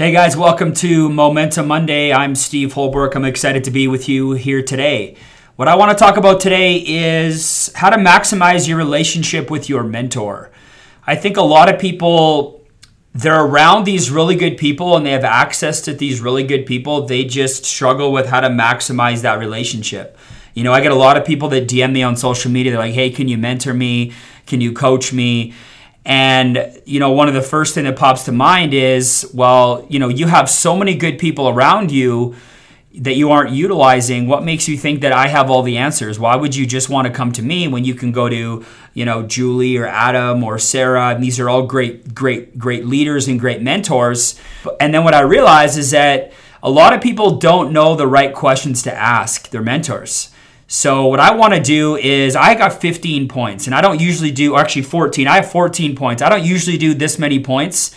Hey guys, welcome to Momentum Monday. I'm Steve Holbrook. I'm excited to be with you here today. What I want to talk about today is how to maximize your relationship with your mentor. I think a lot of people they're around these really good people and they have access to these really good people. They just struggle with how to maximize that relationship. You know, I get a lot of people that DM me on social media. They're like, "Hey, can you mentor me? Can you coach me?" And, you know, one of the first thing that pops to mind is, well, you know, you have so many good people around you that you aren't utilizing. What makes you think that I have all the answers? Why would you just want to come to me when you can go to, you know, Julie or Adam or Sarah? And these are all great, great, great leaders and great mentors. And then what I realize is that a lot of people don't know the right questions to ask their mentors. So what I want to do is I got 15 points and I don't usually do actually 14. I have 14 points. I don't usually do this many points,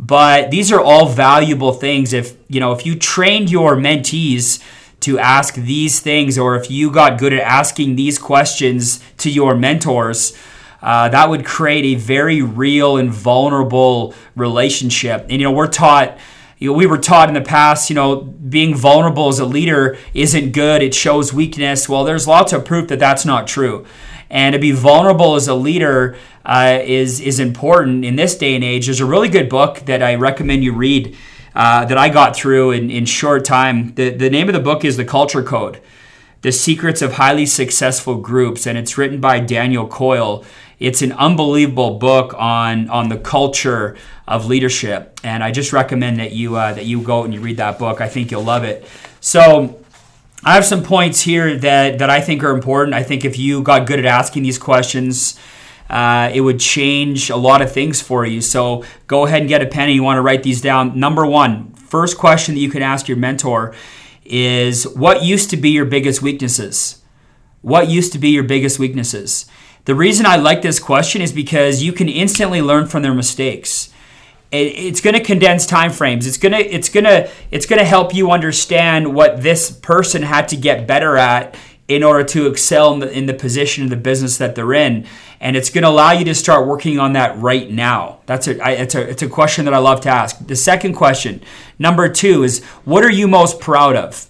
but these are all valuable things if, you know, if you trained your mentees to ask these things or if you got good at asking these questions to your mentors, uh, that would create a very real and vulnerable relationship. And you know, we're taught you know, we were taught in the past, you know, being vulnerable as a leader isn't good. It shows weakness. Well, there's lots of proof that that's not true. And to be vulnerable as a leader uh, is is important in this day and age. There's a really good book that I recommend you read uh, that I got through in, in short time. The, the name of the book is The Culture Code The Secrets of Highly Successful Groups, and it's written by Daniel Coyle. It's an unbelievable book on, on the culture of leadership, and I just recommend that you uh, that you go and you read that book. I think you'll love it. So. I have some points here that, that I think are important. I think if you got good at asking these questions, uh, it would change a lot of things for you. So go ahead and get a pen and you want to write these down. Number one, first question that you can ask your mentor is what used to be your biggest weaknesses? What used to be your biggest weaknesses? The reason I like this question is because you can instantly learn from their mistakes it's going to condense time frames it's going to it's going to it's going to help you understand what this person had to get better at in order to excel in the, in the position of the business that they're in. And it's going to allow you to start working on that right now. That's a, I, it's a it's a question that i love to ask. The second question number two is what are you most proud of?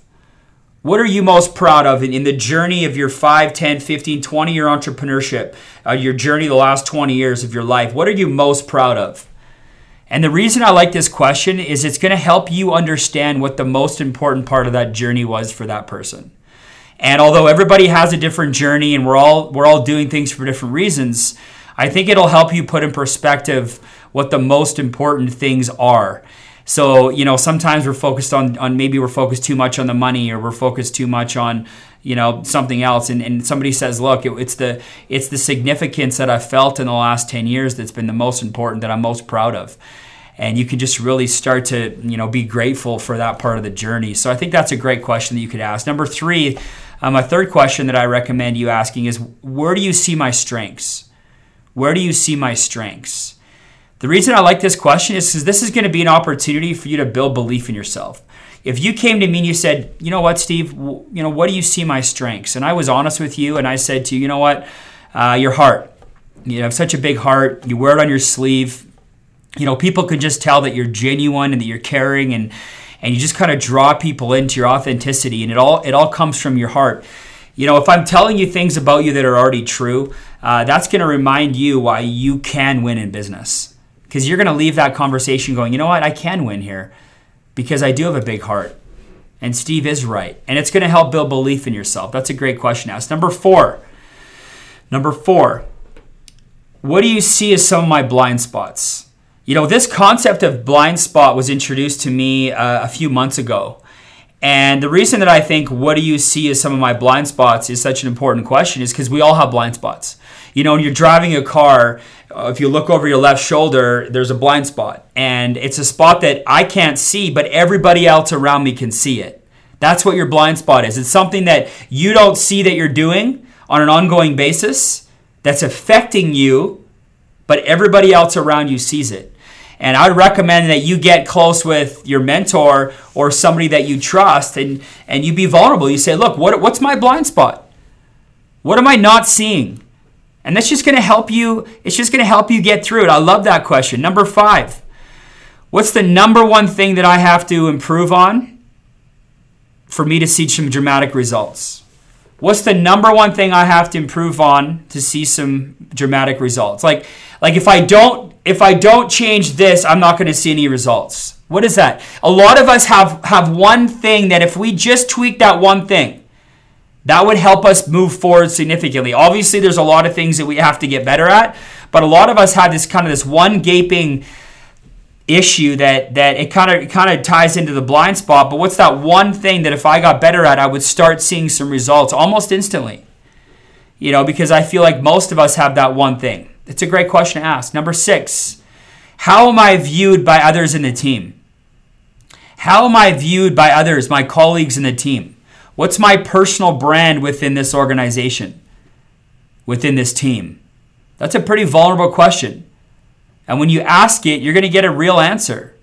What are you most proud of in, in the journey of your 5 10 15 20 year entrepreneurship uh, your journey the last 20 years of your life? What are you most proud of? And the reason I like this question is it's going to help you understand what the most important part of that journey was for that person. And although everybody has a different journey and we're all we're all doing things for different reasons, I think it'll help you put in perspective what the most important things are. So, you know, sometimes we're focused on, on maybe we're focused too much on the money or we're focused too much on, you know, something else. And, and somebody says, look, it, it's the it's the significance that I've felt in the last 10 years that's been the most important, that I'm most proud of. And you can just really start to, you know, be grateful for that part of the journey. So I think that's a great question that you could ask. Number three, um, a third question that I recommend you asking is where do you see my strengths? Where do you see my strengths? The reason I like this question is because this is going to be an opportunity for you to build belief in yourself. If you came to me and you said, you know what, Steve, you know, what do you see my strengths? And I was honest with you and I said to you, you know what, uh, your heart. You have such a big heart. You wear it on your sleeve. You know, people can just tell that you're genuine and that you're caring and and you just kind of draw people into your authenticity and it all it all comes from your heart you know if i'm telling you things about you that are already true uh, that's going to remind you why you can win in business because you're going to leave that conversation going, you know what, I can win here because I do have a big heart. And Steve is right. And it's going to help build belief in yourself. That's a great question ask. Number four. Number four. What do you see as some of my blind spots? You know, this concept of blind spot was introduced to me uh, a few months ago. And the reason that I think, what do you see as some of my blind spots is such an important question is because we all have blind spots. You know, when you're driving a car, uh, if you look over your left shoulder, there's a blind spot. And it's a spot that I can't see, but everybody else around me can see it. That's what your blind spot is. It's something that you don't see that you're doing on an ongoing basis that's affecting you, but everybody else around you sees it. And I would recommend that you get close with your mentor or somebody that you trust and, and you be vulnerable. You say, look, what, what's my blind spot? What am I not seeing? And that's just to help you. It's just to help you get through it. I love that question. Number five, What's the number one thing that I have to improve on for me to see some dramatic results? What's the number one thing I have to improve on to see some dramatic results? Like like if I don't if I don't change this, I'm not going to see any results. What is that? A lot of us have have one thing that if we just tweak that one thing, that would help us move forward significantly. Obviously, there's a lot of things that we have to get better at, but a lot of us have this kind of this one gaping issue that that it kind of kind of ties into the blind spot. But what's that one thing that if I got better at, I would start seeing some results almost instantly? You know, because I feel like most of us have that one thing. It's a great question to ask. Number six, how am I viewed by others in the team? How am I viewed by others, my colleagues in the team? What's my personal brand within this organization, within this team? That's a pretty vulnerable question. And when you ask it, you're going to get a real answer.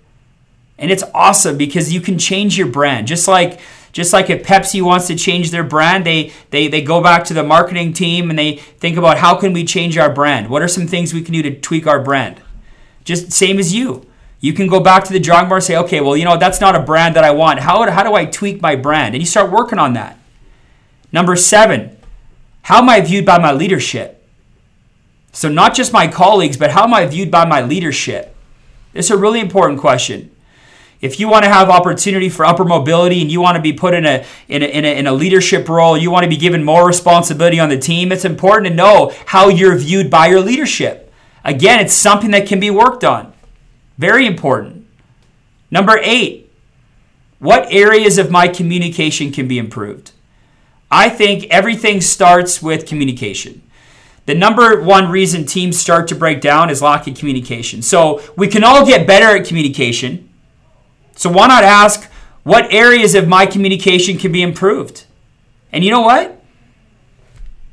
And it's awesome because you can change your brand. Just like just like if Pepsi wants to change their brand, they, they, they go back to the marketing team and they think about how can we change our brand? What are some things we can do to tweak our brand? Just same as you. You can go back to the drawing board and say, okay, well, you know, that's not a brand that I want. How, how do I tweak my brand? And you start working on that. Number seven, how am I viewed by my leadership? So, not just my colleagues, but how am I viewed by my leadership? It's a really important question. If you want to have opportunity for upper mobility and you want to be put in a, in a, in a, in a leadership role, you want to be given more responsibility on the team, it's important to know how you're viewed by your leadership. Again, it's something that can be worked on. Very important. Number eight, what areas of my communication can be improved? I think everything starts with communication. The number one reason teams start to break down is lack of communication. So we can all get better at communication. So why not ask what areas of my communication can be improved? And you know what?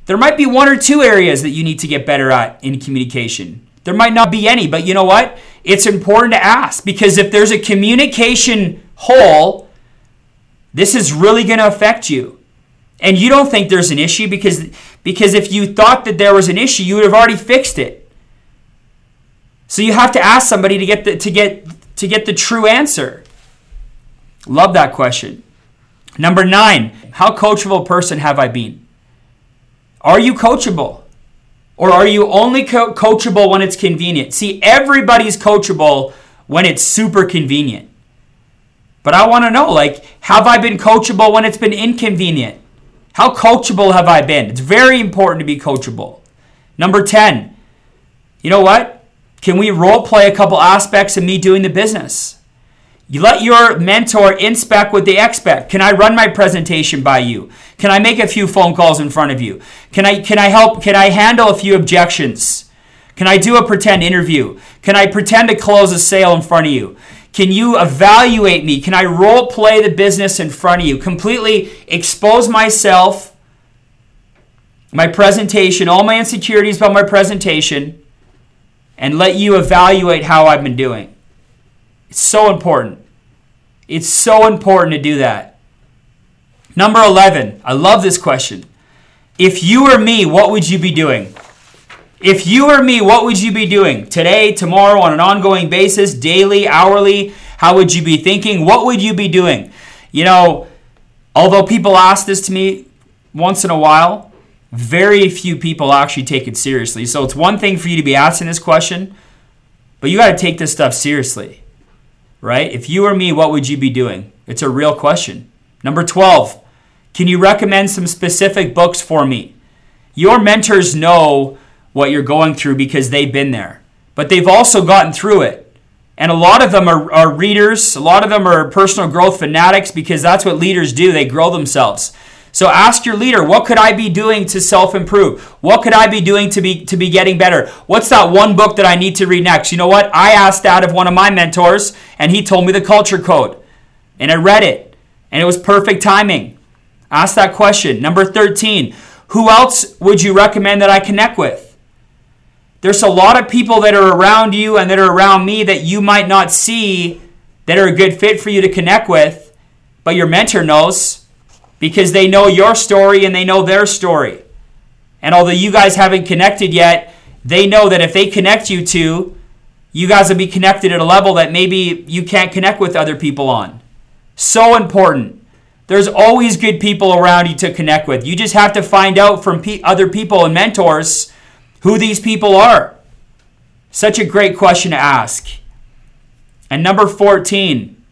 There might be one or two areas that you need to get better at in communication. There might not be any, but you know what? It's important to ask because if there's a communication hole, this is really going to affect you. And you don't think there's an issue because because if you thought that there was an issue, you would have already fixed it. So you have to ask somebody to get the, to get to get the true answer. Love that question. Number 9, how coachable a person have I been? Are you coachable? Or are you only co- coachable when it's convenient? See, everybody's coachable when it's super convenient. But I want to know like have I been coachable when it's been inconvenient? How coachable have I been? It's very important to be coachable. Number 10, you know what? Can we role play a couple aspects of me doing the business? You let your mentor inspect what they expect. Can I run my presentation by you? Can I make a few phone calls in front of you? Can I can I help can I handle a few objections? Can I do a pretend interview? Can I pretend to close a sale in front of you? Can you evaluate me? Can I role play the business in front of you? Completely expose myself, my presentation, all my insecurities about my presentation, and let you evaluate how I've been doing. It's so important. It's so important to do that. Number 11, I love this question. If you were me, what would you be doing? If you were me, what would you be doing today, tomorrow, on an ongoing basis, daily, hourly? How would you be thinking? What would you be doing? You know, although people ask this to me once in a while, very few people actually take it seriously. So it's one thing for you to be asking this question, but you got to take this stuff seriously, right? If you were me, what would you be doing? It's a real question. Number 12, can you recommend some specific books for me? Your mentors know what you're going through because they've been there. But they've also gotten through it. And a lot of them are, are readers, a lot of them are personal growth fanatics because that's what leaders do. They grow themselves. So ask your leader, what could I be doing to self-improve? What could I be doing to be to be getting better? What's that one book that I need to read next? You know what? I asked that of one of my mentors and he told me the culture code. And I read it. And it was perfect timing. Ask that question. Number 13, who else would you recommend that I connect with? There's a lot of people that are around you and that are around me that you might not see that are a good fit for you to connect with, but your mentor knows because they know your story and they know their story. And although you guys haven't connected yet, they know that if they connect you to, You guys will be connected at a level that maybe you can't connect with other people on. So important. There's always good people around you to connect with. You just have to find out from pe- other people and mentors who these people are. Such a great question to ask. And number 14,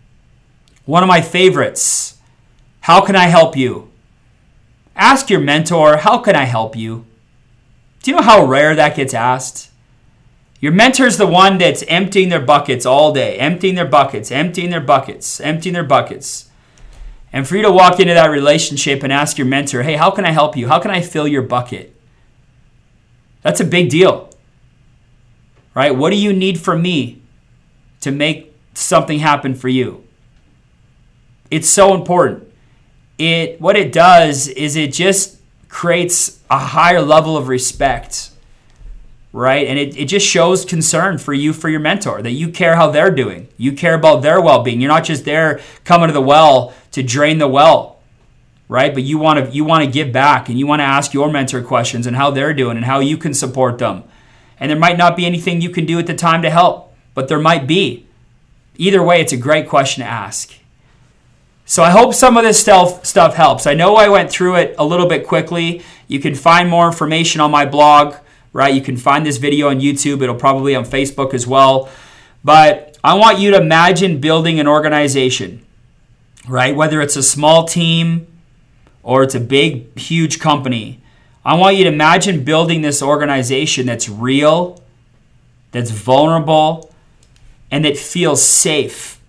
one of my favorites. How can I help you? Ask your mentor, how can I help you? Do you know how rare that gets asked? Your mentor's the one that's emptying their buckets all day, emptying their buckets, emptying their buckets, emptying their buckets. And for you to walk into that relationship and ask your mentor, hey, how can I help you? How can I fill your bucket? That's a big deal. Right? What do you need from me to make something happen for you? It's so important. It what it does is it just creates a higher level of respect right? And it, it just shows concern for you, for your mentor, that you care how they're doing. You care about their well being. You're not just there coming to the well to drain the well, right? But you want to you want to give back and you want to ask your mentor questions and how they're doing and how you can support them. And there might not be anything you can do at the time to help, but there might be. Either way, it's a great question to ask. So I hope some of this stuff stuff helps. I know I went through it a little bit quickly. You can find more information on my blog right? You can find this video on YouTube. It'll probably on Facebook as well. But I want you to imagine building an organization, right? Whether it's a small team or it's a big, huge company. I want you to imagine building this organization that's real, that's vulnerable, and that feels safe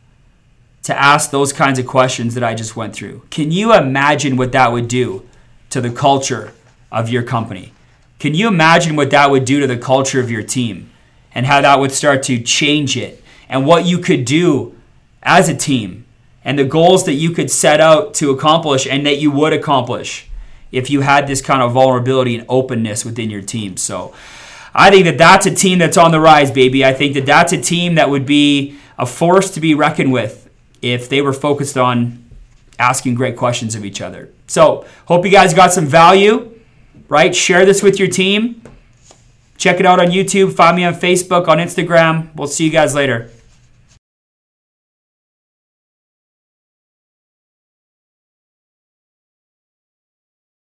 to ask those kinds of questions that I just went through. Can you imagine what that would do to the culture of your company? Can you imagine what that would do to the culture of your team and how that would start to change it and what you could do as a team and the goals that you could set out to accomplish and that you would accomplish if you had this kind of vulnerability and openness within your team. So I think that that's a team that's on the rise, baby. I think that that's a team that would be a force to be reckoned with if they were focused on asking great questions of each other. So, hope you guys got some value right? Share this with your team. Check it out on YouTube. Find me on Facebook, on Instagram. We'll see you guys later.